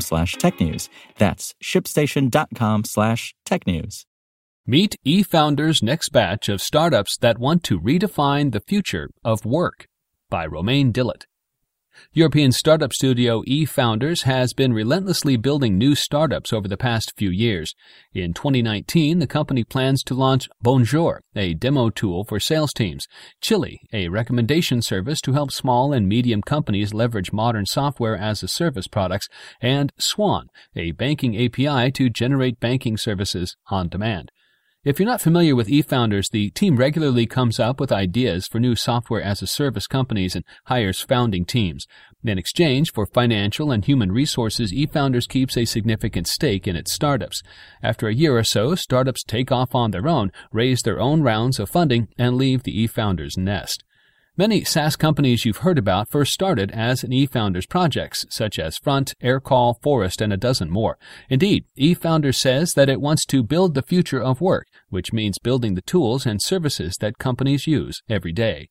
slash technews. That's shipstation.com slash technews. Meet eFounders' next batch of startups that want to redefine the future of work by Romain Dillet. European startup studio eFounders has been relentlessly building new startups over the past few years. In 2019, the company plans to launch Bonjour, a demo tool for sales teams, Chilli, a recommendation service to help small and medium companies leverage modern software as a service products, and Swan, a banking API to generate banking services on demand. If you're not familiar with eFounders, the team regularly comes up with ideas for new software as a service companies and hires founding teams. In exchange for financial and human resources, eFounders keeps a significant stake in its startups. After a year or so, startups take off on their own, raise their own rounds of funding, and leave the eFounders nest. Many SaaS companies you've heard about first started as an eFounders projects, such as Front, Aircall, Forest, and a dozen more. Indeed, eFounders says that it wants to build the future of work, which means building the tools and services that companies use every day.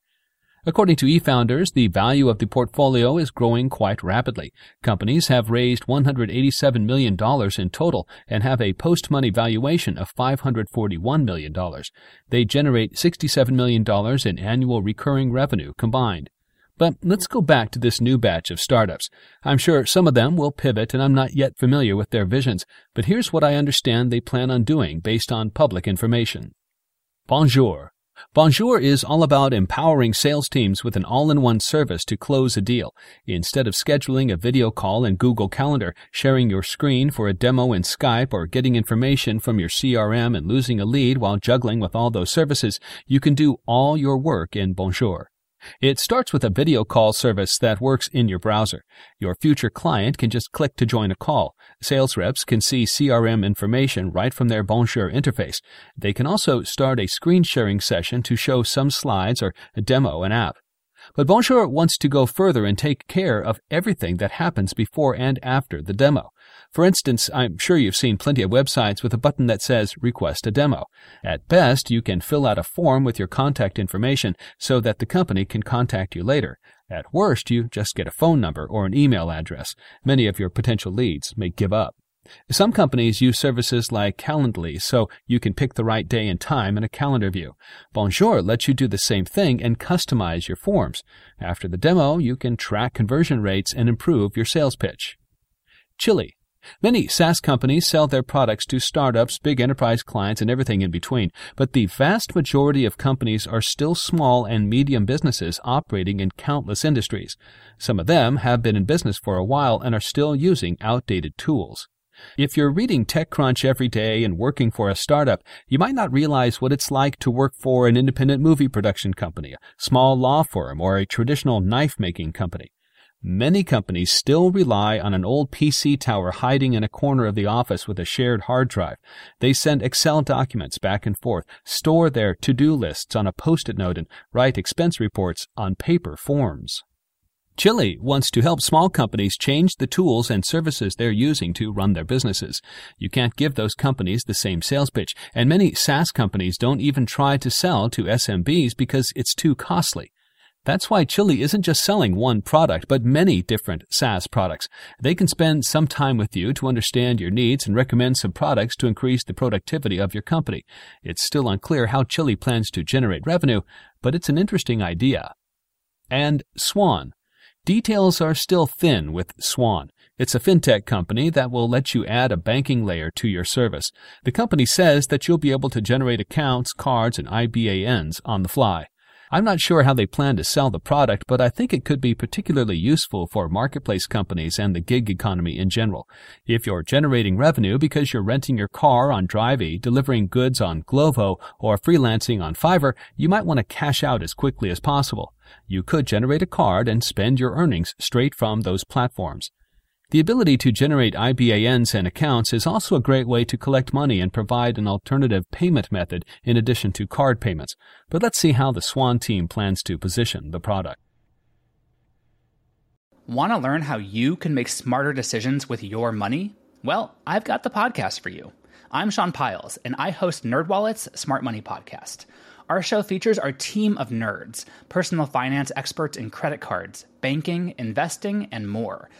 According to eFounders, the value of the portfolio is growing quite rapidly. Companies have raised $187 million in total and have a post-money valuation of $541 million. They generate $67 million in annual recurring revenue combined. But let's go back to this new batch of startups. I'm sure some of them will pivot and I'm not yet familiar with their visions, but here's what I understand they plan on doing based on public information. Bonjour Bonjour is all about empowering sales teams with an all-in-one service to close a deal. Instead of scheduling a video call in Google Calendar, sharing your screen for a demo in Skype, or getting information from your CRM and losing a lead while juggling with all those services, you can do all your work in Bonjour. It starts with a video call service that works in your browser. Your future client can just click to join a call. Sales reps can see CRM information right from their Bonjour interface. They can also start a screen sharing session to show some slides or demo an app. But Bonjour wants to go further and take care of everything that happens before and after the demo. For instance, I'm sure you've seen plenty of websites with a button that says request a demo. At best, you can fill out a form with your contact information so that the company can contact you later. At worst, you just get a phone number or an email address. Many of your potential leads may give up. Some companies use services like Calendly so you can pick the right day and time in a calendar view. Bonjour lets you do the same thing and customize your forms. After the demo, you can track conversion rates and improve your sales pitch. Chilli. Many SaaS companies sell their products to startups, big enterprise clients, and everything in between, but the vast majority of companies are still small and medium businesses operating in countless industries. Some of them have been in business for a while and are still using outdated tools. If you're reading TechCrunch every day and working for a startup, you might not realize what it's like to work for an independent movie production company, a small law firm, or a traditional knife making company. Many companies still rely on an old PC tower hiding in a corner of the office with a shared hard drive. They send Excel documents back and forth, store their to-do lists on a post-it note, and write expense reports on paper forms. Chilli wants to help small companies change the tools and services they're using to run their businesses. You can't give those companies the same sales pitch, and many SaaS companies don't even try to sell to SMBs because it's too costly. That's why Chilli isn't just selling one product, but many different SaaS products. They can spend some time with you to understand your needs and recommend some products to increase the productivity of your company. It's still unclear how Chilli plans to generate revenue, but it's an interesting idea. And Swan. Details are still thin with Swan. It's a fintech company that will let you add a banking layer to your service. The company says that you'll be able to generate accounts, cards, and IBANs on the fly. I'm not sure how they plan to sell the product, but I think it could be particularly useful for marketplace companies and the gig economy in general. If you're generating revenue because you're renting your car on Drivy, delivering goods on Glovo, or freelancing on Fiverr, you might want to cash out as quickly as possible. You could generate a card and spend your earnings straight from those platforms. The ability to generate IBANs and accounts is also a great way to collect money and provide an alternative payment method in addition to card payments. But let's see how the Swan team plans to position the product. Want to learn how you can make smarter decisions with your money? Well, I've got the podcast for you. I'm Sean Pyles, and I host NerdWallet's Smart Money Podcast. Our show features our team of nerds, personal finance experts in credit cards, banking, investing, and more –